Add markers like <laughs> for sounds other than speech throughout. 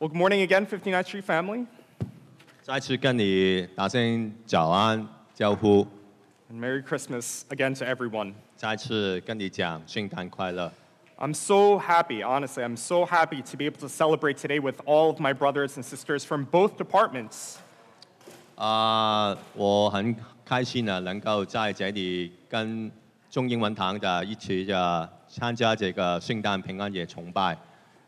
Well, good morning again, 59th Street family, 再次跟你打声早安招呼， and Merry Christmas again to everyone. 再次跟你讲圣诞快乐。 I'm so happy, honestly, I'm so happy to be able to celebrate today with all of my brothers and sisters from both departments. 啊、我很开心啊，能够在这里跟中英文堂的一起的参加这个圣诞平安夜崇拜。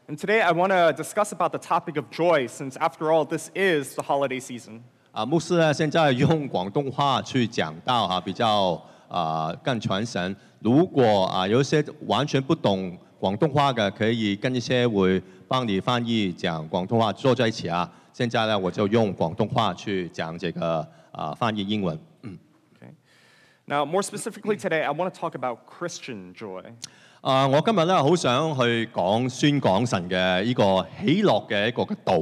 And today I want to discuss about the topic of joy, since after all, this is the holiday season. 啊，牧师呢现在用广东话去讲道哈、比较啊更传神。如果啊有一些完全不懂广东话嘅，可以跟一些会帮你翻译讲广东话坐在一起啊。现在呢，我就用广东话去讲这个啊翻译英文。 Okay. Now, more specifically today, I want to talk about Christian joy. 啊，我今日咧好想去講宣講神嘅呢個喜樂嘅一個嘅道。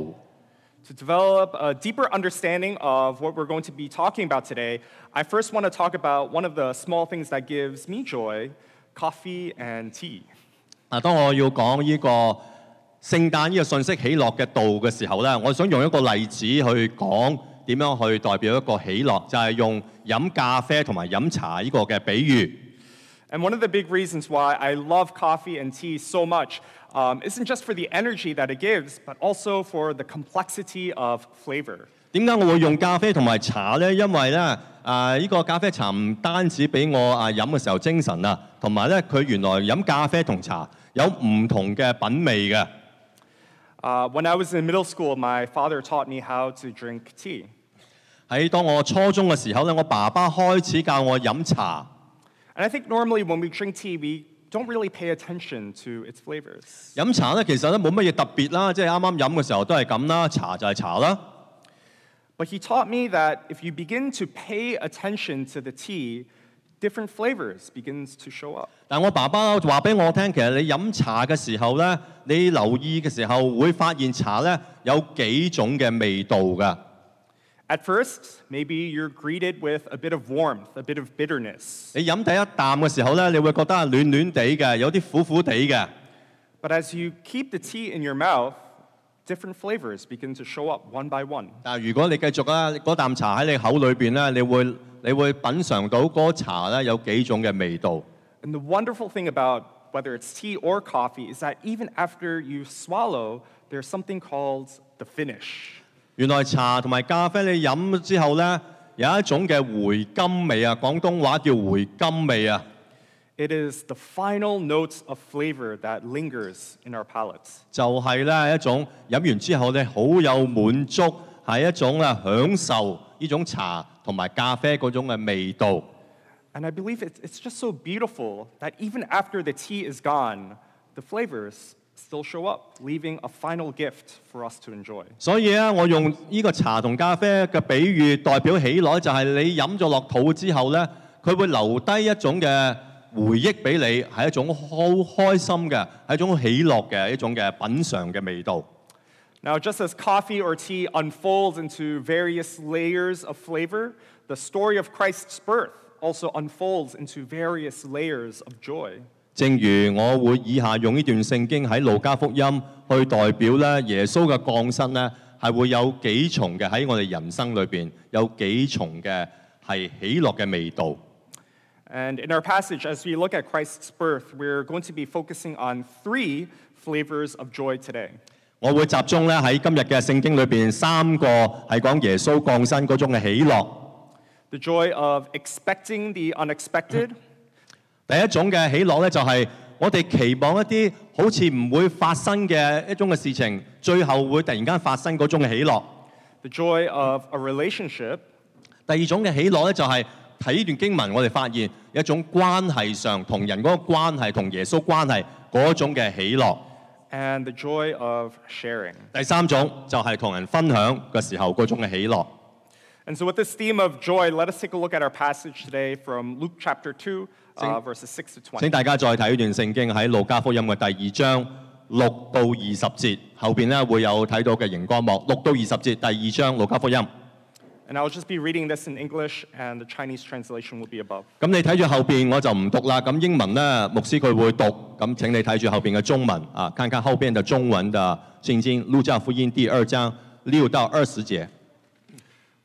To develop a deeper understanding of what we're going to be talking about today, I first want to talk about one of the small things that gives me joy coffee and tea. 啊，當我要講呢個聖誕呢個信息喜樂嘅道嘅時候咧，我想用一個例子去講點樣去代表一個喜樂，就係、用飲咖啡同埋飲茶呢個嘅比喻。And one of the big reasons why I love coffee and tea so much um, isn't just for the energy that it gives, but also for the complexity of flavor. 点解我会用咖啡同埋茶呢？因为咧，啊呢个咖啡茶唔单止俾我啊饮嘅时候精神啊，同埋咧佢原来饮咖啡同茶有唔同嘅品味嘅。 Uh, when I was in middle school, my father taught me how to drink tea. 喺当我初中嘅时候咧，我爸爸开始教我饮茶。 And I think normally when we drink tea, we don't really pay attention to its flavors. 饮茶咧其实咧冇乜嘢特别啦，即系啱啱饮嘅时候都系咁啦，茶就系茶啦。 But he taught me that if you begin to pay attention to the tea, different flavors begins to show up. 但我爸爸话俾我听，其实你饮茶嘅时候咧，你留意嘅时候会发现茶咧有几种嘅味道㗎。 At first, maybe you're greeted with a bit of warmth, a bit of bitterness. 你饮第一啖嘅时候咧，你会觉得系暖暖地嘅，有啲苦苦地嘅。 But as you keep the tea in your mouth, different flavors begin to show up one by one. 但系如果你继续啦，嗰啖茶喺你口里边咧，你会你会品尝到嗰茶咧有几种嘅味道。 And the wonderful thing about whether it's tea or coffee is that even after you swallow, there's something called the finish. 原来茶同埋咖啡你饮之后咧，有一种嘅回甘味啊，广东话叫回甘味啊。 It is the final notes of flavor that lingers in our palates. 就系咧一种饮完之后咧好有满足，系一种咧享受呢种茶同埋咖啡嗰种嘅味道。 And I believe it's, it's just so beautiful that even after the tea is gone, the flavors still show up, leaving a final gift for us to enjoy. 所以咧，我用呢个茶同咖啡嘅比喻代表喜乐，就系你饮咗落肚之后咧，佢会留低一种嘅回忆俾你，系一种好开心嘅，系一种喜乐嘅一种嘅品尝嘅味道。 Now, just as coffee or tea unfolds into various layers of flavor, the story of Christ's birth also unfolds into various layers of joy. 正如我會以下用呢段聖經喺路加福音去代表咧耶穌嘅降生咧，係會有幾重嘅喺我哋人生裏邊有幾重嘅係喜樂嘅味道。And in our passage, as we look at Christ's birth, we're going to be focusing on three flavors of joy today. 我會集中咧喺今日嘅聖經裏邊三個係講耶穌降生嗰種嘅喜樂。The joy of expecting the unexpected, 第一種嘅喜樂咧，就係我哋期望一啲好似唔會發生嘅一種嘅事情，最後會突然間發生嗰種嘅喜樂。the joy of a relationship, 第二種嘅喜樂咧，就係睇呢段經文，我哋發現有一種關係上同人嗰個關係，同耶穌關係嗰種嘅喜樂。and the joy of sharing. 第三種就係同人分享嘅時候嗰種嘅喜樂。And so, with this theme of joy, let us take a look at our passage today from Luke chapter 2, uh, verses 6 to 20. 請大家再睇呢段聖經喺路加福音嘅第二章六到二十節，後邊咧會有睇到嘅熒光幕。六到二十節，第二章路加福音。And I'll just be reading this in English, and the Chinese translation will be above. 咁你睇住後邊我就唔讀啦。咁英文呢，牧師佢會讀，咁請你睇住後邊嘅中文啊，看看後邊嘅中文的聖經《路加福音》第二章六到二十節。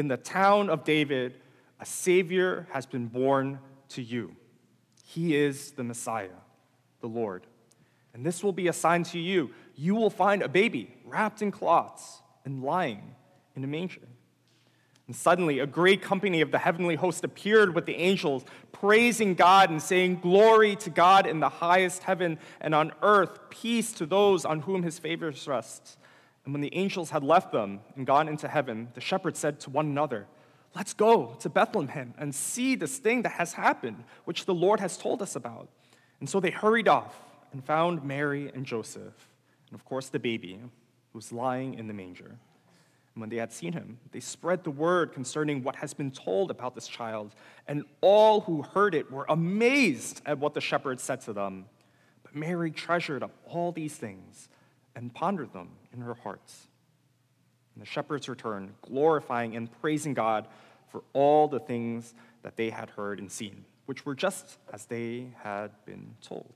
in the town of David, a Savior has been born to you. He is the Messiah, the Lord. And this will be a sign to you. You will find a baby wrapped in cloths and lying in a manger. And suddenly, a great company of the heavenly host appeared with the angels, praising God and saying, Glory to God in the highest heaven, and on earth, peace to those on whom his favor rests. And when the angels had left them and gone into heaven, the shepherds said to one another, Let's go to Bethlehem and see this thing that has happened, which the Lord has told us about. And so they hurried off and found Mary and Joseph, and of course the baby, who was lying in the manger. And when they had seen him, they spread the word concerning what has been told about this child, and all who heard it were amazed at what the shepherds said to them. But Mary treasured up all these things and pondered them in her hearts. And the shepherds returned, glorifying and praising God for all the things that they had heard and seen, which were just as they had been told.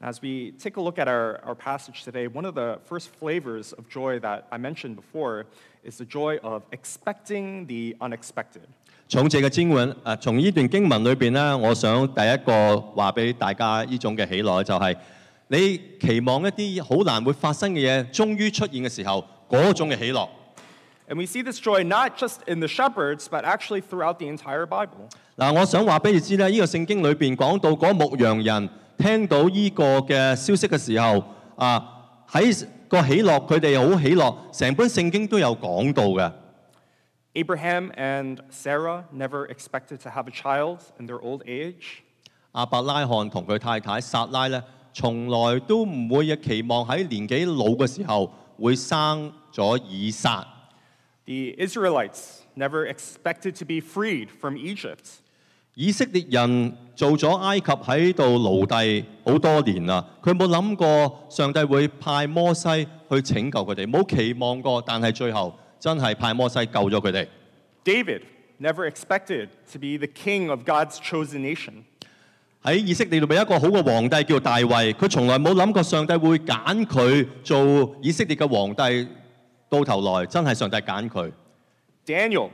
As we take a look at our, our passage today, one of the first flavors of joy that I mentioned before is the joy of expecting the unexpected. 重谢嘅经文，诶、从呢段经文里边咧，我想第一个话俾大家呢种嘅喜乐就系、 你期望一啲好難會發生嘅嘢，終於出現嘅時候，嗰種嘅喜樂。And we see this joy not just in the shepherds, but actually throughout the entire Bible. 嗱，我想話俾你知咧，呢、個聖經裏邊講到嗰牧羊人聽到呢個嘅消息嘅時候，啊喺個喜樂，佢哋好喜樂，成本聖經都有講到嘅。Abraham and Sarah never expected to have a child in their old age. 阿伯拉罕同佢太太撒拉咧，從來都唔會嘅期望喺年紀老嘅時候會生咗以撒。The Israelites never expected to be freed from Egypt. 以色列人做咗埃及喺度奴隸好多年啦，佢冇諗過上帝會派摩西去拯救佢哋，冇期望過，但係最後真係派摩西救咗佢哋。David never expected to be the king of God's chosen nation. 喺以色列裏面有一個好嘅皇帝叫大衛，佢從來冇諗過上帝會揀佢做以色列嘅皇帝，到頭來真係上帝揀佢。Daniel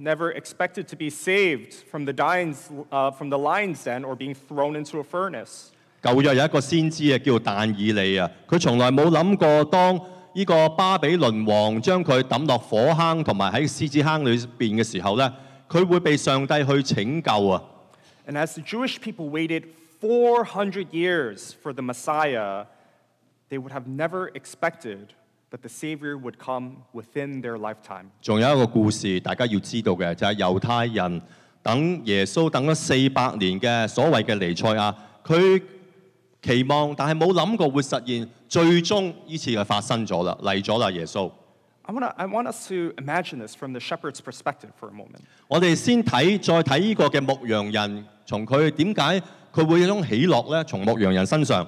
never expected to be saved from the, uh, from the lion's den or being thrown into a furnace. 舊約有一個先知啊，叫但以利啊，佢從來冇諗過當呢個巴比倫王將佢抌落火坑同埋喺獅子坑裏邊嘅時候咧，佢會被上帝去拯救啊！And as the Jewish people waited 400 years for the Messiah, they would have never expected that the Savior would come within their lifetime. 仲有一个故事大家要知道嘅就系、犹太人等耶稣等咗四百年嘅所谓嘅弥赛亚，佢期望但系冇谂过会实现，最终呢次就发生咗啦，嚟咗啦耶稣。 I, wanna, I want us to imagine this from the shepherd's perspective for a moment. 我哋先睇再睇呢个嘅牧羊人， 從佢點解佢會有種喜樂咧？從牧羊人身上。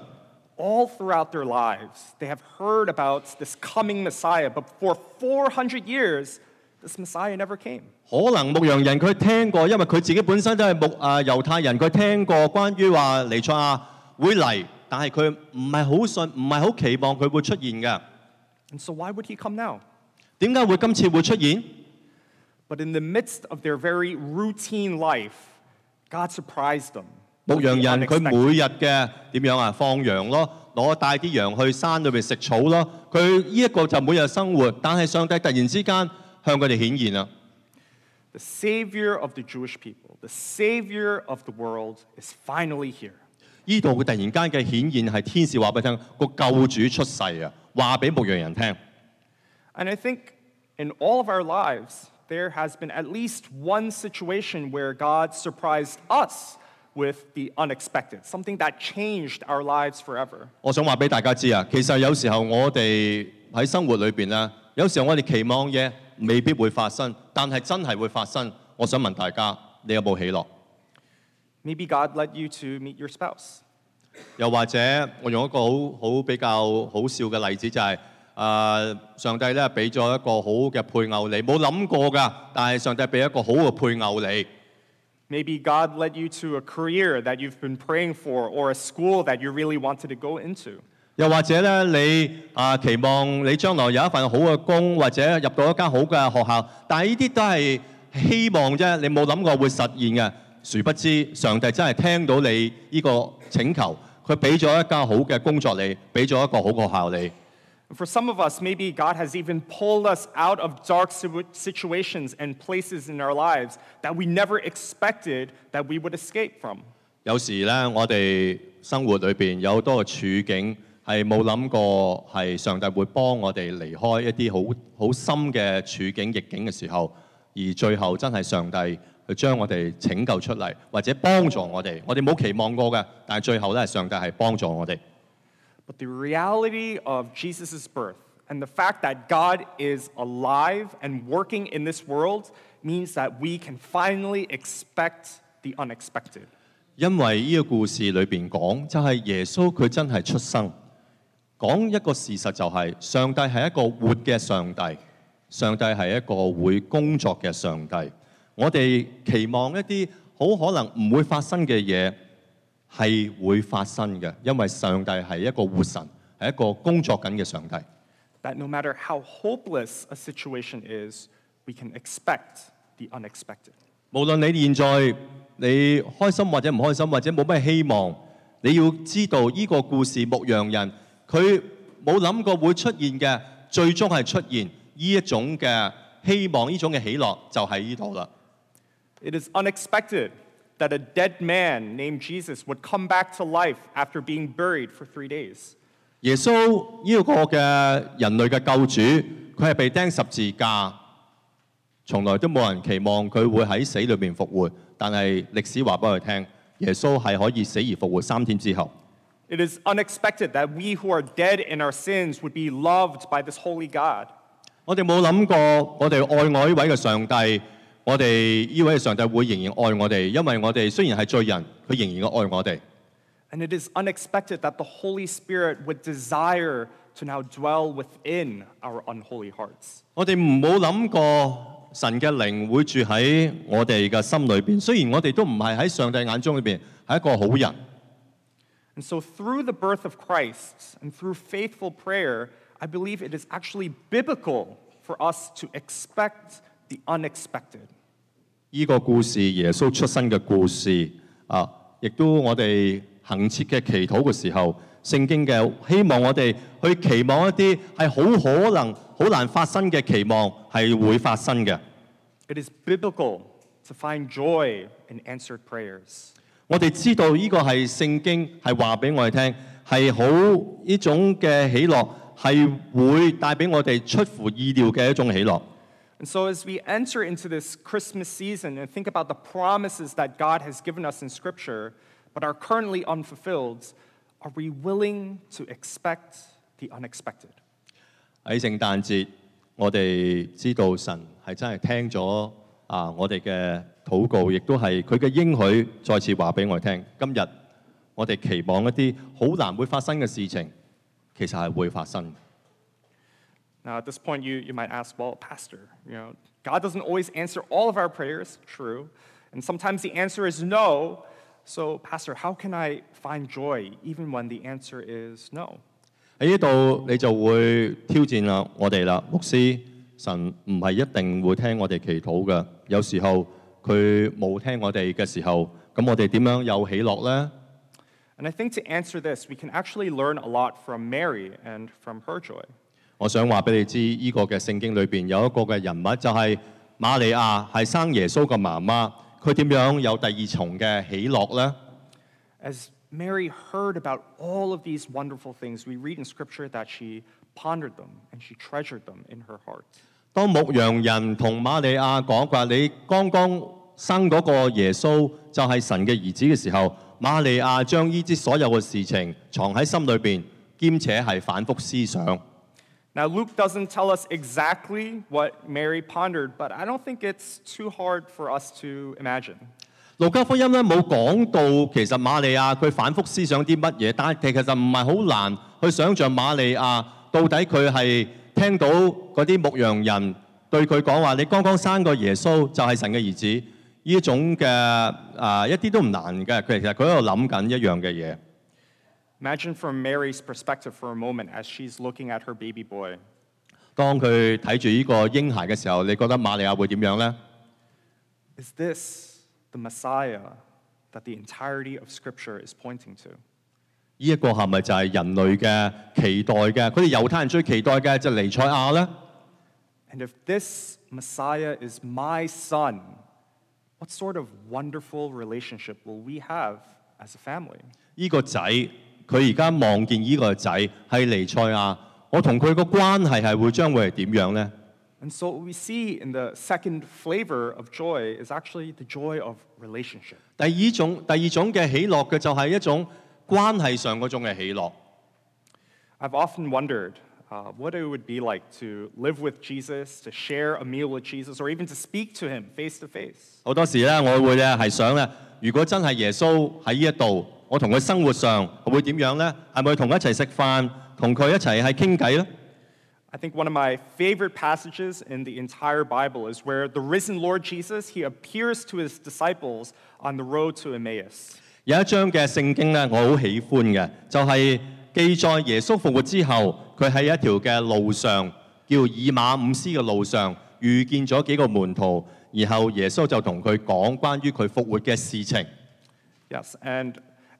All throughout their lives, they have heard about this coming Messiah, but for 400 years, this Messiah never came. 可能牧羊人佢聽過，因為佢自己本身都係牧啊猶太人，佢聽過關於話尼賽亞會嚟，但係佢唔係好信，唔係好期望佢會出現嘅。And so, why would he come now? 點解會今次會出現？But in the midst of their very routine life, God surprised them. 牧 with 羊 the 人佢 unexpected. 每日嘅点样啊？放羊咯，攞带啲羊去山里边食草咯。佢呢一个就每日生活，但系上帝突然之间向佢哋显现啦。 The Savior of the Jewish people, the Savior of the world, is finally here. 呢度佢突然间嘅显现系天使话俾佢听，个救主出世啊！话俾牧羊人听。 And I think in all of our lives, there has been at least one situation where God surprised us with the unexpected, something that changed our lives forever. 我想话俾大家知啊，其实有时候我哋喺生活里边咧，有时候我哋期望嘢未必会发生，但系真系会发生。我想问大家，你有冇喜乐？ Maybe God led you to meet your spouse. 又或者我用一个好好比较好笑嘅例子，就系、 誒、上帝咧俾咗一個好嘅配偶你，冇諗過㗎，但係上帝俾一個好嘅配偶你。Maybe God led you to a career that you've been praying for or a school that you really wanted to go into. 又或者咧，你啊期望你將來有一份好嘅工，或者入到一間好嘅學校，但係呢啲都係希望啫，你冇諗過會實現嘅。殊不知上帝真係聽到你呢個請求，佢俾咗一間好嘅工作你，俾咗一個好嘅學校你。And For some of us, maybe God has even pulled us out of dark situ- situations and places in our lives that we never expected that we would escape from. 有时咧，我哋生活里边有好多嘅处境系冇谂过系上帝会帮我哋离开一啲好好深嘅处境逆境嘅时候，而最后真系上帝去将我哋拯救出嚟，或者帮助我哋。我哋冇期望过嘅，但系最后咧，上帝系帮助我哋。 But the reality of Jesus' birth and the fact that God is alive and working in this world means that we can finally expect the unexpected. 因为呢个故事里边讲，就系、耶稣佢真系出生，讲一个事实就系、上帝系一个活嘅上帝，上帝系一个会工作嘅上帝。我哋期望一啲好可能唔会发生嘅嘢 係會發生嘅，因為上帝係一個活神，係一個工作緊嘅上帝。That no matter how hopeless a situation is, we can expect the unexpected. 無論你現在你開心或者唔開心，或者冇咩希望，你要知道呢個故事牧羊人佢冇諗過會出現嘅，最終係出現呢一種嘅希望，呢種嘅喜樂就喺呢度啦。It is unexpected that a dead man named Jesus would come back to life after being buried for three days. 耶稣呢个嘅人类嘅救主，佢系被钉十字架，从来都冇人期望佢会喺死里面复活，但系历史话俾我哋听，耶稣系可以死而复活三天之后。 It is unexpected that we who are dead in our sins would be loved by this holy God. 我哋冇谂过，我哋爱我呢位嘅上帝， 我哋呢位嘅上帝会仍然爱我哋，因为我哋虽然系罪人，佢仍然爱我哋。 And it is unexpected that the Holy Spirit would desire to now dwell within our unholy hearts. 我哋唔好谂过神嘅灵会住喺我哋嘅心里边，虽然我哋都唔系喺上帝眼中里边系一个好人， And so, through the birth of Christ and through faithful prayer, I believe it is actually biblical for us to expect the unexpected. 呢、個故事耶穌出生嘅故事啊，亦都我哋行切嘅祈禱嘅時候，聖經嘅希望我哋去期望一啲係好可能、好難發生嘅期望係會發生嘅。It is biblical to find joy in answered prayers. 我哋知道呢個係聖經係話俾我哋聽，係好呢種嘅喜樂係會帶俾我哋出乎意料嘅一種喜樂。And so, as we enter into this Christmas season and think about the promises that God has given us in Scripture, but are currently unfulfilled, are we willing to expect the unexpected? 喺圣诞节，我哋知道神系真系听咗啊我哋嘅祷告，亦都系佢嘅应许再次话俾我哋听。今日我哋期望一啲好难会发生嘅事情，其实系会发生。 Now, at this point, you, you might ask, well, Pastor, you know, God doesn't always answer all of our prayers, true. And sometimes the answer is no. So, Pastor, how can I find joy even when the answer is no? 喺呢度你就会挑战啦我哋啦，牧师，神唔系一定会听我哋祈祷嘅，有时候佢冇听我哋嘅时候，咁我哋点样有喜乐呢？ And I think to answer this, we can actually learn a lot from Mary and from her joy. 我想話俾你知，呢、個嘅聖經裏邊有一個嘅人物，就係瑪利亞，係生耶穌嘅媽媽。佢點樣有第二重嘅喜樂呢？As Mary heard about all of these wonderful things, we read in Scripture that she pondered them and she treasured them in her heart. 當牧羊人同瑪利亞講話，你剛剛生嗰個耶穌就係神嘅兒子嘅時候，瑪利亞將呢啲所有嘅事情藏喺心裏邊，兼且係反覆思想。Now, Luke doesn't tell us exactly what Mary pondered, but I don't think it's too hard for us to imagine. 路加福音咧冇讲到其实玛利亚佢反覆思想啲乜嘢，但系其实唔系好难去想像玛利亚到底佢系听到嗰啲牧羊人对佢讲话：你刚刚生个耶稣就系神嘅儿子，呢一种嘅啊、一啲都唔难嘅。佢其实佢喺度谂紧一样嘅嘢。 Imagine from Mary's perspective for a moment as she's looking at her baby boy. 当佢睇住呢个婴孩嘅时候，你觉得玛利亚会点样呢？ Is this the Messiah that the entirety of Scripture is pointing to? 呢一个系咪就系人类嘅期待嘅？佢哋犹太人最期待嘅就系弥赛亚呢？ And if this Messiah is my son, what sort of wonderful relationship will we have as a family? 呢个仔， 佢而家望見呢個仔係尼賽亞，我同佢個關係係會將會係點樣呢？And so, what we see in the second flavor of joy is actually the joy of relationship. 第二種第二種嘅喜樂嘅就係一種關係上嗰種嘅喜樂。I've often wondered uh, what it would be like to live with Jesus, to share a meal with Jesus, or even to speak to him face to face. 好多時咧，我會咧係想咧，如果真係耶穌喺呢一度，我同佢生活上會點樣呢？係咪同佢一齊食飯，同佢一齊係傾偈呢？I think one of my favorite passages in the entire Bible is where the risen Lord Jesus, he appears to his disciples on the road to Emmaus. 有一章嘅聖經咧，我好喜歡嘅，就係、記載耶穌復活之後，佢喺一條嘅路上，叫以馬五斯嘅路上，遇見咗幾個門徒，然後耶穌就同佢講關於佢復活嘅事情。Yes, and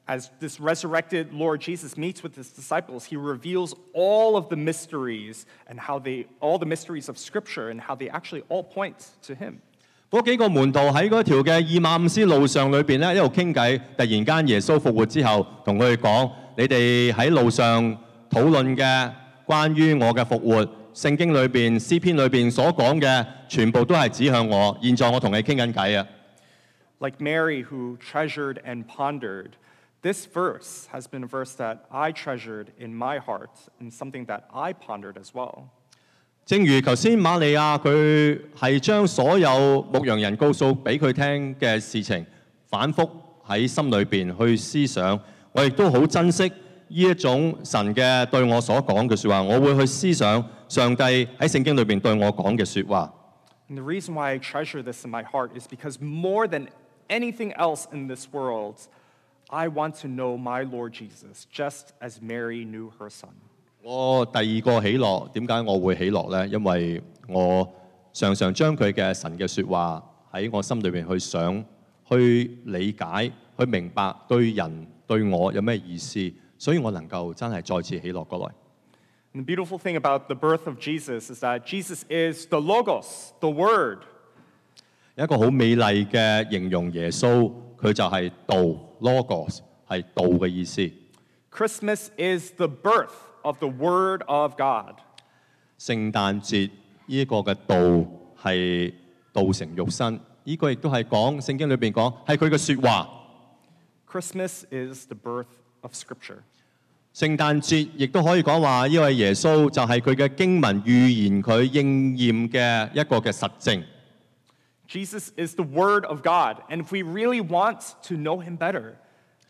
as this resurrected Lord Jesus meets with his disciples, he reveals all of the mysteries and how they, all the mysteries of Scripture and how they actually all point to him. 嗰几个门徒喺嗰条嘅以马午斯路上里边咧，一路倾偈。突然间耶稣复活之后，同佢哋讲：你哋喺路上讨论嘅关于我嘅复活，圣经里边诗篇里边所讲嘅，全部都系指向我。现在我同你倾紧偈啊！ Like Mary, who treasured and pondered, this verse has been a verse that I treasured in my heart and something that I pondered as well. 正如头先玛利亚佢系将所有牧羊人告诉俾佢听嘅事情，反覆喺心里边去思想。我亦都好珍惜呢一种神嘅对我所讲嘅说话，我会去思想上帝喺圣经里边对我讲嘅说话。 And the reason why I treasure this in my heart is because more than anything else in this world, I want to know my Lord Jesus, just as Mary knew her son. 我第二个喜乐点解我会喜乐呢？因为我常常将佢嘅神嘅说话喺我心里边去想、去理解、去明白对人对我有咩意思，所以我能够真系再次喜乐过来。 And the beautiful thing about the birth of Jesus is that Jesus is the Logos, the Word. 有一个好美丽嘅形容耶稣， 佢就係道 logos，係道嘅意思。Christmas is the birth of the Word of God. 聖誕節呢一個嘅道係道成肉身，呢、個亦都係講聖經裏邊講係佢嘅説話。Christmas is the birth of Scripture. 聖誕節亦都可以講話，呢位耶穌就係佢嘅經文預言佢應驗嘅一個嘅實證。Jesus is the Word of God. And if we really want to know Him better,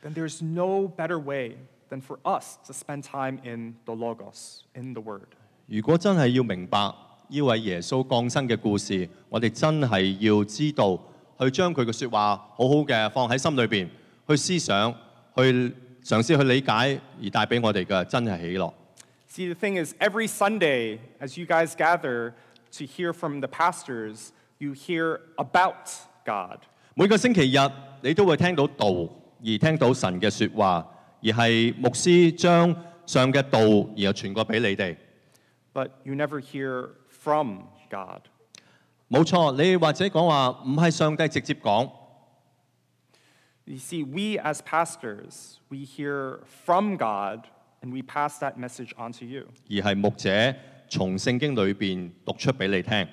then there's no better way than for us to spend time in the Logos, in the Word. 如果真系要明白呢位耶稣降生嘅故事，我哋真系要知道，去将佢嘅说话好好嘅放喺心里边，去思想，去尝试去理解，而带俾我哋嘅真系喜乐。 See, the thing is, every Sunday, as you guys gather to hear from the pastors, you hear about God. 每个星期日你都会听到道，而听到神嘅说话，而系牧师将上嘅道，然后传过俾你哋。 But you never hear from God. 冇错，你或者讲话唔系上帝直接讲， You see, we as pastors, we hear from God and we pass that message on to you. 而系牧者 从圣经里边读出俾你听。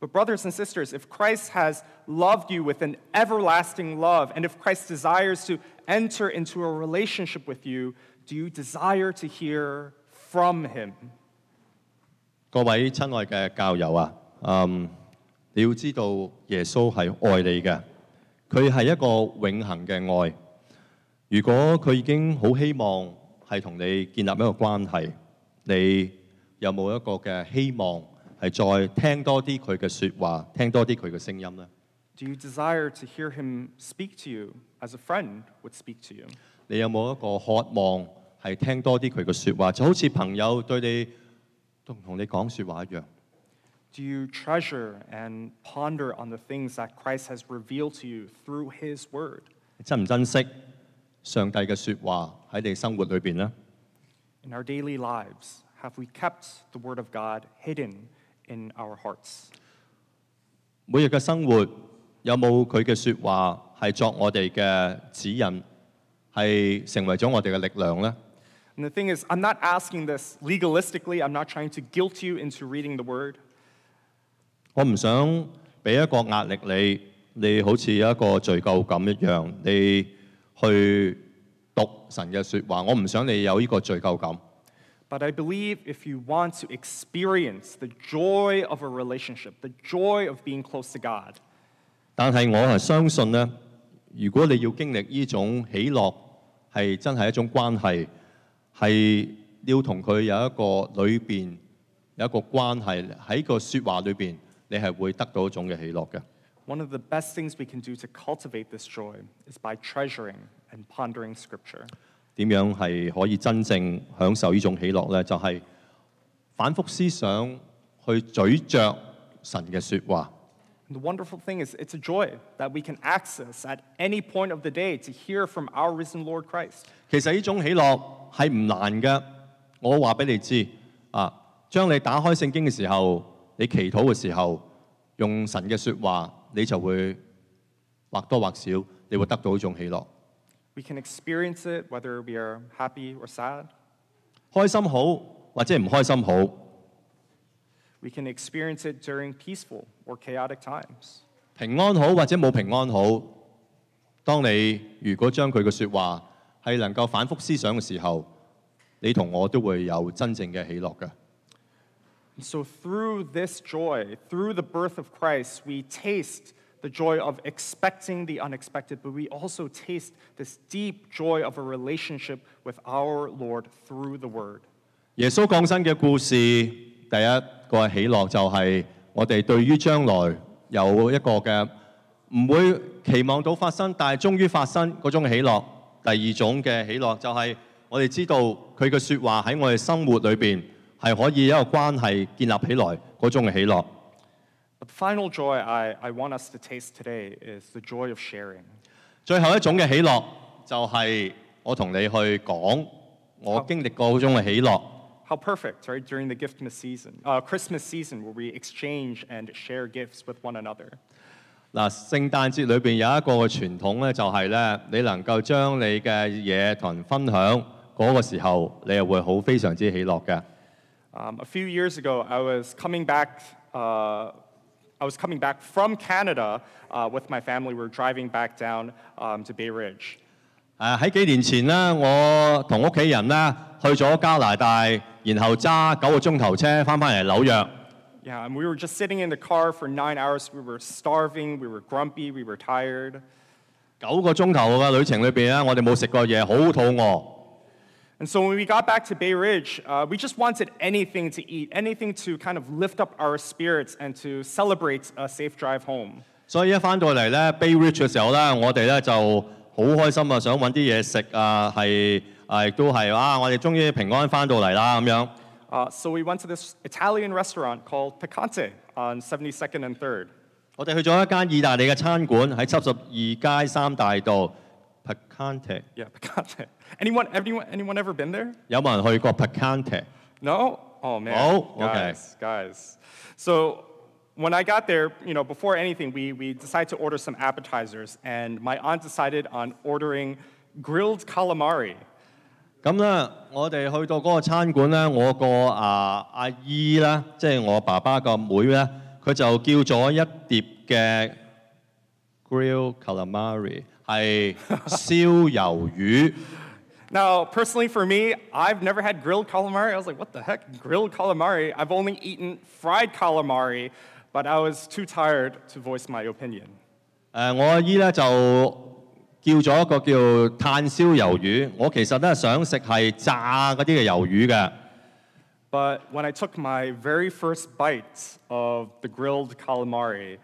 But, brothers and sisters, if Christ has loved you with an everlasting love, and if Christ desires to enter into a relationship with you, do you desire to hear from him? 各位亲爱嘅教友啊，嗯，你要知道耶稣系爱你嘅，佢系一个永恒嘅爱。如果佢已经好希望系同你建立一个关系，你有冇一个嘅希望 系再听多啲佢嘅说话，听多啲佢嘅声音呢？ Do you desire to hear him speak to you as a friend would speak to you? 你有冇一个渴望系听多啲佢嘅说话，就好似朋友对你同同你讲说话一样？ Do you treasure and ponder on the things that Christ has revealed to you through his word? 你珍唔珍惜上帝嘅说话喺你生活里边呢？ In our daily lives, have we kept the word of God hidden in our hearts? 每日嘅生活有冇佢嘅说话系作我哋嘅指引，系成为咗我哋嘅力量呢？ And the thing is, I'm not asking this legalistically. I'm not trying to guilt you into reading the word. 我唔想俾一个压力你，你好似有一个罪疚感一样，你去读神嘅说话。我唔想你有呢个罪疚感。 But I believe if you want to experience the joy of a relationship, the joy of being close to God, 但系我系相信呢，如果你要经历呢种喜乐，系真系一种关系，系要同佢有一个里边有一个关系，喺个说话里边，你系会得到一种嘅喜乐嘅。 one of the best things we can do to cultivate this joy is by treasuring and pondering Scripture. 點樣係可以真正享受呢種喜樂呢？就係、反覆思想去咀嚼神嘅説話。The wonderful thing is, it's a joy that we can access at any point of the day to hear from our risen Lord Christ. 其實呢種喜樂係唔難嘅，我話俾你知啊！將你打開聖經嘅時候，你祈禱嘅時候，用神嘅説話，你就會或多或少，你會得到呢種喜樂。We can experience it whether we are happy or sad. 开心好或者唔开心好， We can experience it during peaceful or chaotic times. 平安好或者冇平安好，当你如果将佢嘅说话系能够反覆思想嘅时候，你同我都会有真正嘅喜乐嘅。 And so, through this joy, through the birth of Christ, we taste the joy of expecting the unexpected, but we also taste this deep joy of a relationship with our Lord through the Word. 耶穌降生嘅故事，第一個喜樂就係我哋對於將來有一個嘅唔會期望到發生，但係終於發生嗰種喜樂。第二種嘅喜樂就係我哋知道佢嘅説話喺我哋生活裏邊係可以一個關係建立起來嗰種嘅喜樂。But the final joy I, I want us to taste today is the joy of sharing. 最后一种嘅喜乐就系我同你去讲我经历过嗰种嘅喜乐。 How perfect, right? During the Giftmas season, uh, Christmas season, where we exchange and share gifts with one another. 嗱，圣诞节里边有一个嘅传统咧，就系咧，你能够将你嘅嘢同人分享嗰个时候，你系会好非常之喜乐嘅。 Um, a few years ago, I was coming back. Uh, I was coming back from Canada uh, with my family. We were driving back down um, to Bay Ridge. 诶喺几年前咧，我同屋企人咧去咗加拿大，然后揸九个钟头车翻返嚟纽约。 Yeah, and we were just sitting in the car for nine hours. We were starving. We were grumpy. We were tired. 九个钟头嘅旅程里边咧，我哋冇食过嘢，好肚饿。 And so when we got back to Bay Ridge, uh, we just wanted anything to eat, anything to kind of lift up our spirits and to celebrate a safe drive home. 所以一翻到嚟咧 Bay Ridge 嘅时候咧，我哋咧就好开心啊，想揾啲嘢食啊，系啊亦都系啊，我哋终于平安翻到嚟啦咁样。 Uh, so we went to this Italian restaurant called Picante on 72nd and 3rd. 我哋去咗一间意大利嘅餐馆喺七十二街三大道 Picante， Yeah, Picante. <laughs> Anyone, anyone, anyone ever been there? 有冇人去过 Picante？ No? Oh man. Oh, okay. guys, guys. So when I got there, you know, before anything, we, we decided to order some appetizers, and my aunt decided on ordering grilled calamari. 咁咧，我哋去到嗰个餐馆咧，我个啊阿姨咧，即系我爸爸个妹咧，佢就叫咗一碟嘅 grill calamari， 系烧鱿鱼。 Now, personally for me, I've never had grilled calamari. I was like, what the heck? Grilled calamari? I've only eaten fried calamari, but I was too tired to voice my opinion. 诶、我阿姨咧就叫咗一个叫炭烧鱿鱼，我其实咧想食系炸嗰啲嘅鱿鱼嘅。 But when I took my very first bite of the grilled calamari,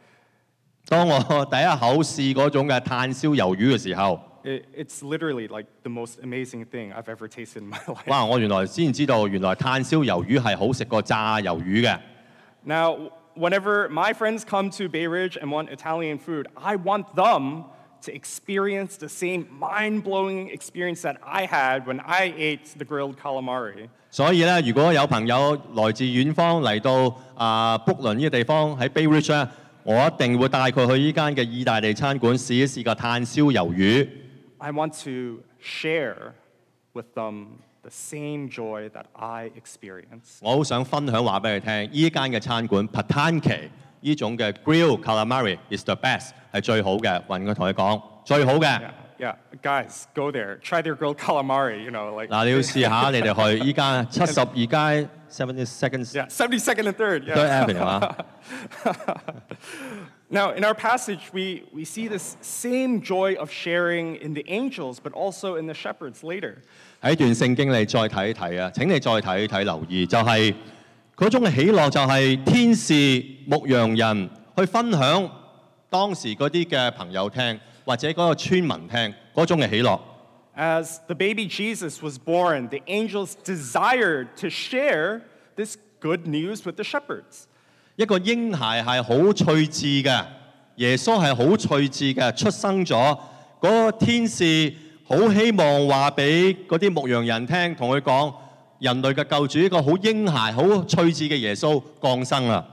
当我第一口试嗰种嘅炭烧鱿鱼嘅时候， it, it's literally like the most amazing thing I've ever tasted in my <laughs> life. 哇！我原来先知道原来炭烧鱿鱼系好食过炸鱿鱼嘅。 Now, whenever my friends come to Bay Ridge and want Italian food, I want them to experience the same mind blowing experience that I had when I ate the grilled calamari. 所以咧，如果有朋友来自远方嚟到啊卜伦呢个地方喺 Bay Ridge 咧， 我一定會帶佢去依間嘅意大利餐館試一試個炭燒魷魚。I want to share with them the same joy that I experience. 我好想分享話俾佢聽，依間嘅餐館 Patanke 呢種嘅 grill calamari is the best 係最好嘅，揾佢同佢講最好嘅。Yeah, yeah. Guys, go there. Try their grilled <laughs> calamari, you know, like. 嗱，你要试下你哋去依间七十二街 <laughs> Seventy Seconds Yeah, 72nd and 3rd. Third Yeah. Avenue 啊。 <laughs> Now, in our passage, we, we see this same joy of sharing in the angels, but also in the shepherds later. 喺段圣经你再睇一睇啊！请你再睇一睇留意，就系、嗰种嘅喜乐，就系天使牧羊人去分享当时嗰啲嘅朋友听， 或者嗰個村民聽嗰種嘅喜樂。As the baby Jesus was born, the angels desired to share this good news with the shepherds. 一個嬰孩係好趣致嘅，耶穌係好趣致嘅，出生咗，嗰、個天使好希望話俾嗰啲牧羊人聽，同佢講人類嘅救主一個好嬰孩、好趣致嘅耶穌降生啦。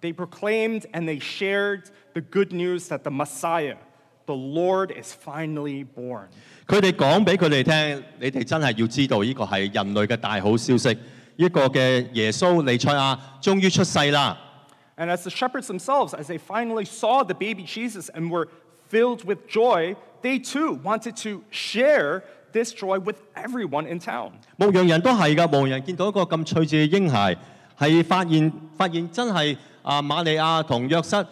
They proclaimed and they shared the good news that the Messiah, the Lord, is finally born. 佢哋讲俾佢哋听，你哋真系要知道呢个系人类嘅大好消息，一个嘅耶稣弥赛亚终于出世啦。 And as the shepherds themselves, as they finally saw the baby Jesus and were filled with joy, they too wanted to share this joy with everyone in town. 牧羊人都系㗎，牧羊人见到一个咁趣致嘅婴孩，系发现发现真系啊玛利亚同约瑟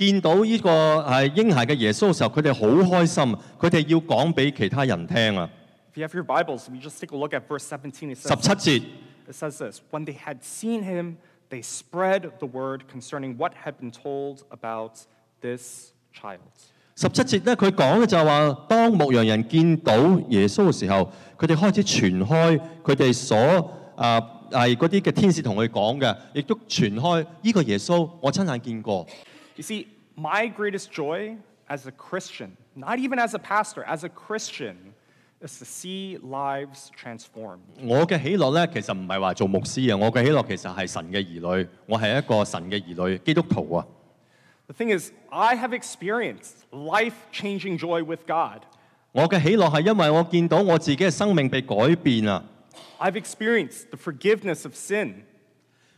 見到呢個係嬰孩嘅耶穌嘅時候，佢哋好開心，佢哋要講俾其他人聽啊！If you have your Bibles, we just take a look at verse 17. It 十七節。it says this When they had seen him, they spread the word concerning what had been told about this child. 十七節咧，佢講嘅就係話，當牧羊人見到耶穌嘅時候，佢哋開始傳開佢哋所啊係嗰啲嘅天使同佢講嘅，亦都傳開呢個耶穌，我親眼見過。You see, my greatest joy as a Christian, not even as a pastor, as a Christian, is to see lives transformed. 我嘅喜乐咧，其实唔系话做牧师啊，我嘅喜乐其实系神嘅儿女，我系一个神嘅儿女，基督徒啊。 The thing is, I have experienced life changing joy with God. 我嘅喜乐系因为我见到我自己嘅生命被改变啊！ I've experienced the forgiveness of sin.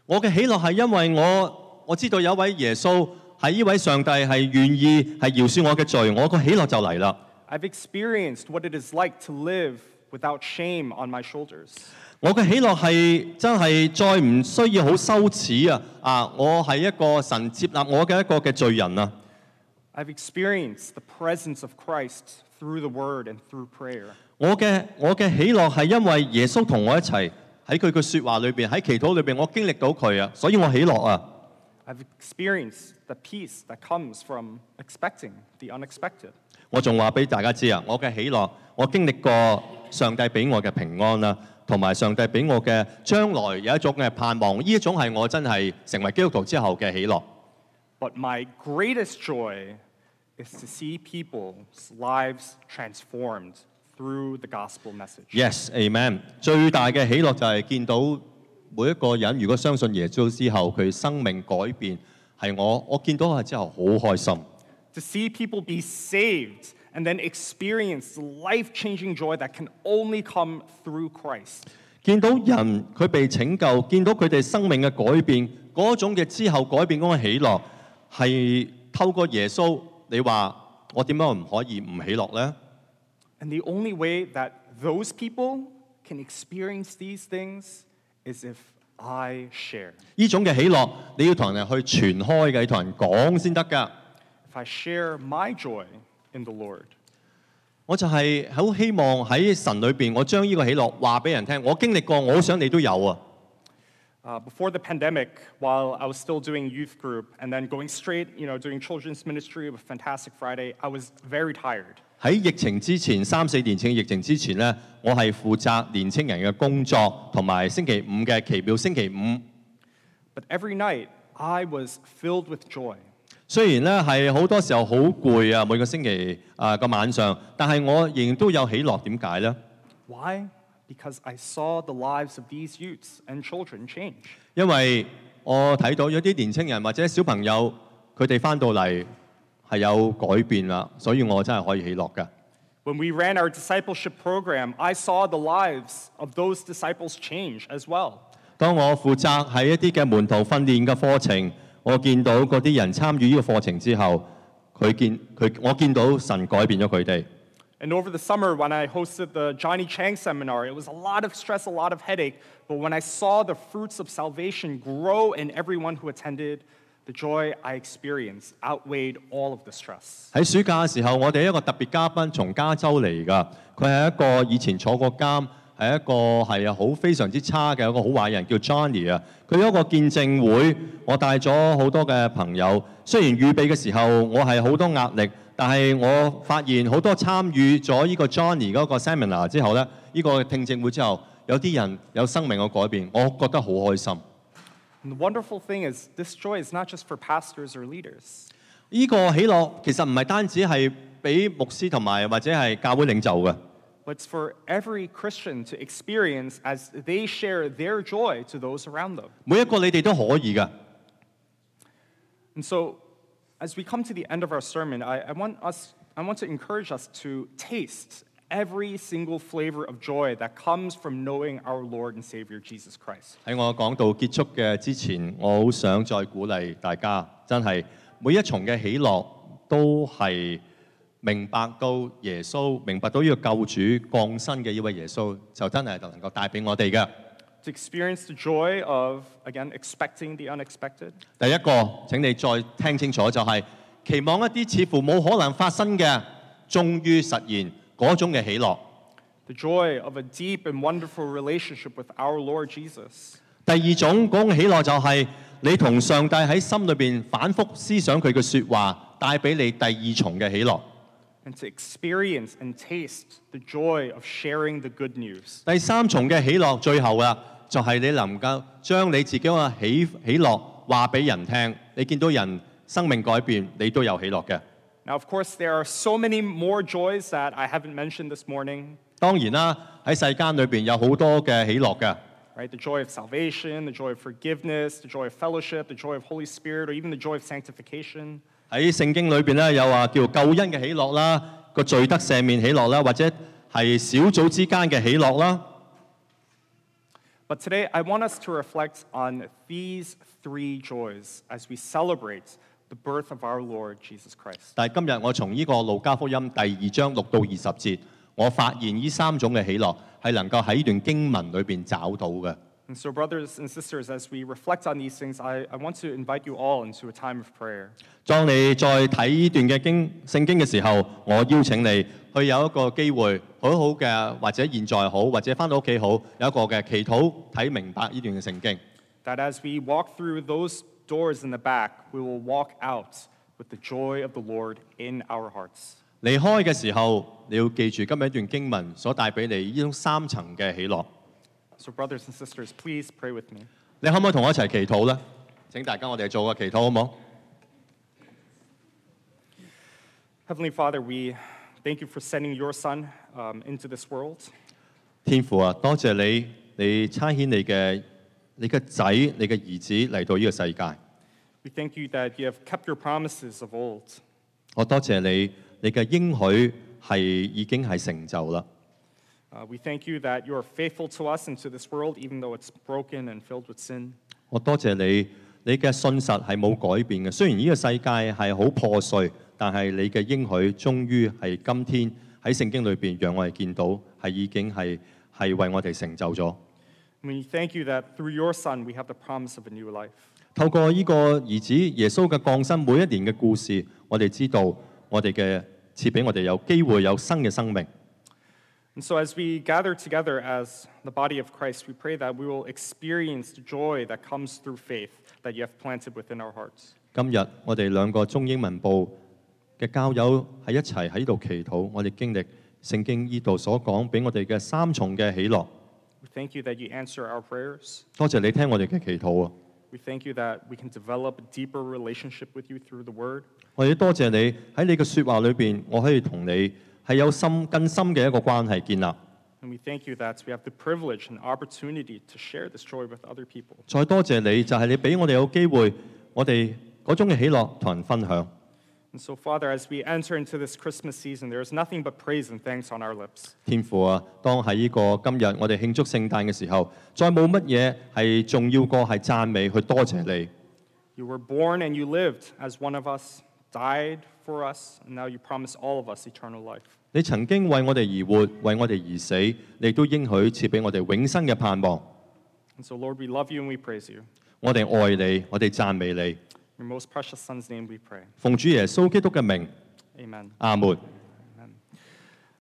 我嘅喜乐系因为我我知道有一位耶稣 係呢位上帝係願意係饒恕我嘅罪，我個喜樂就嚟啦。I've experienced what it is like to live without shame on my shoulders. 我嘅喜樂係真係再唔需要好羞恥啊！啊，我係一個神接納我嘅一個嘅罪人啊！I've experienced the presence of Christ through the word and through prayer. 我嘅我嘅喜樂係因為耶穌同我一齊喺佢嘅説話裏邊，喺祈禱裏邊，我經歷到佢啊，所以我喜樂啊！I've experienced the peace that comes from expecting the unexpected. 我仲话俾大家知啊，我嘅喜乐，我经历过上帝俾我嘅平安啦，同埋上帝俾我嘅将来有一种嘅盼望，呢一种系我真系成为基督徒之后嘅喜乐。 But my greatest joy is to see people's lives transformed through the gospel message. Yes, Amen。最大嘅喜乐就系见到 每一個人，如果相信耶穌之後，佢生命改變，係我我見到佢之後好開心。To see people be saved and then experience life changing joy that can only come through Christ. 見到人佢被拯救，見到佢哋生命嘅改變，嗰種嘅之後改變嗰個喜樂，係透過耶穌。你話我點解唔可以唔喜樂呢？And the only way that those people can experience these things is if I share. 呢种嘅喜乐，你要同人去传开嘅，要同人讲先得㗎。 If I share my joy in the Lord. 我就系好希望喺神里边，我将呢个喜乐话俾人听。我经历过，我好想你都有啊！ Uh, before the pandemic, while I was still doing youth group and then going straight, you know, doing children's ministry with Fantastic Friday, I was very tired. 喺疫情之前，三四年前嘅疫情之前呢，我係負責年青人嘅工作，同埋星期五嘅奇妙星期五。But every night, I was filled with joy. 雖然呢係好多時候好攰啊，每個星期啊個晚上，但係我仍然都有喜樂。點解呢？Why? Because I saw the lives of these youths and children change. 因為我睇到有啲年青人或者小朋友，佢哋翻到嚟系有改变啦，所以我真系可以喜乐㗎。 When we ran our discipleship program, I saw the lives of those disciples change as well. 当我负责喺一啲嘅门徒训练嘅课程，我见到嗰啲人参与呢个课程之后，佢见佢我见到神改变咗佢哋。 And over the summer, when I hosted the Johnny Chang seminar, it was a lot of stress, a lot of headache. But when I saw the fruits of salvation grow in everyone who attended, the joy I experienced outweighed all of the stress. 喺暑假嘅時候，我哋一個特別嘉賓從加州嚟㗎，佢係一個以前坐過監，係一個係啊好非常之差嘅一個好壞人，叫 Johnny 啊。佢有一個見證會，我帶咗好多嘅朋友。雖然預備嘅時候我係好多壓力，但係我發現好多參與咗呢個 Johnny 嗰個 seminar 之後呢，呢、個聽證會之後，有啲人有生命嘅改變，我覺得好開心。And the wonderful thing is, this joy is not just for pastors or leaders. 呢个喜乐其实唔系单止系俾牧师同埋或者系教会领袖嘅。 but it's for every Christian to experience as they share their joy to those around them. 每一个你哋都可以㗎。 And so, as we come to the end of our sermon, I, I, want, us, I want to encourage us to taste every single flavor of joy that comes from knowing our Lord and Savior Jesus Christ. 喺我讲到结束嘅之前，我好想再鼓励大家，真系每一重嘅喜乐都系明白到耶稣，明白到呢个救主降生嘅呢位耶稣，就真系能够带俾我哋嘅。 To experience the joy of, again, expecting the unexpected. 第一个，请你再听清楚，就系、期望一啲似乎冇可能发生嘅，终于实现 嗰種嘅喜樂。The joy of a deep and wonderful relationship with our Lord Jesus. 第二種嗰種喜樂就係你同上帝喺心裏邊反覆思想佢嘅説話，帶俾你第二重嘅喜樂。and to experience and taste the joy of sharing the good news. 第三重嘅喜樂，最後啊，就係、你能夠將你自己嘅喜喜樂話俾人聽。你見到人生命改變，你都有喜樂嘅。Now, of course, there are so many more joys that I haven't mentioned this morning, 当然啦，喺世间里边有好多嘅喜乐嘅。 right? The joy of salvation, the joy of forgiveness, the joy of fellowship, the joy of Holy Spirit, or even the joy of sanctification. 喺圣经里边咧有话叫救恩嘅喜乐啦，个罪得赦免喜乐啦，或者系小组之间嘅喜乐啦。 But today, I want us to reflect on these three joys as we celebrate the birth of our Lord Jesus Christ. 但系今日我从呢个路加福音第二章六到二十节，我发现呢三种嘅喜乐系能够喺呢段经文里边找到嘅。 And so, brothers and sisters, as we reflect on these things, I, I want to invite you all into a time of prayer. 当你再睇呢段嘅经圣经嘅时候，我邀请你去有一个机会，好好嘅或者现在好，或者翻到屋企好，有一个嘅祈祷睇明白呢段嘅圣经。 That as we walk through those doors in the back, we will walk out with the joy of the Lord in our hearts. 离开嘅时候，你要记住今日一段经文所带俾你呢种三层嘅喜乐。 So, brothers and sisters, please pray with me. 你可唔可以同我一齐祈祷呢？请大家我哋做个祈祷好唔好？ Heavenly Father, we thank you for sending your Son um, into this world. 天父啊，多谢你，你差遣你嘅你嘅仔，你嘅儿子嚟到呢个世界。 We thank you that you have kept your promises of old. 我多谢你， 你嘅应许系已经系成就啦。 Uh, we thank you that you are faithful to us and to this world, even though it's broken and filled with sin. 我多谢你，你嘅信实系冇改变嘅。虽然呢个世界系好破碎，但系你嘅应许终于系今天喺圣经里边让我哋见到系已经系系为我哋成就咗。 And we thank you that through your Son, we have the promise of a new life. 透過呢個兒子耶穌嘅降生每一年嘅故事，我哋知道我哋嘅賜俾我哋有機會有新嘅生命。And so, as we gather together as the body of Christ, we pray that we will experience the joy that comes through faith that you have planted within our hearts. 今日我哋兩個中英文部嘅教友喺一齊喺度祈禱，我哋經歷聖經呢度所講俾我哋嘅三重嘅喜樂。We thank you that you answer our prayers. 多謝你聽我哋嘅祈禱啊！We thank you that we can develop a deeper relationship with you through the Word. 我哋多谢你喺你嘅说话里边，我可以同你系有深更深嘅一个关系建立。 And we thank you that we have the privilege and opportunity to share this joy with other people. 再多谢你，就系、你俾我哋有机会，我哋嗰种嘅喜乐同人分享。 And so, Father, as we enter into this Christmas season, there is nothing but praise and thanks on our lips. 天父啊，当喺呢个今日我哋庆祝圣诞嘅时候，再冇乜嘢系重要过系赞美去多谢你。 You were born and you lived as one of us, died for us, and now you promise all of us eternal life. 你曾经为我哋而活，为我哋而死，你亦都应许赐俾我哋永生嘅盼望。 And so, Lord, we love you and we praise you. 我哋爱你，我哋赞美你。 In your most precious Son's name we pray. 奉主耶稣基督嘅名， Amen. 阿门。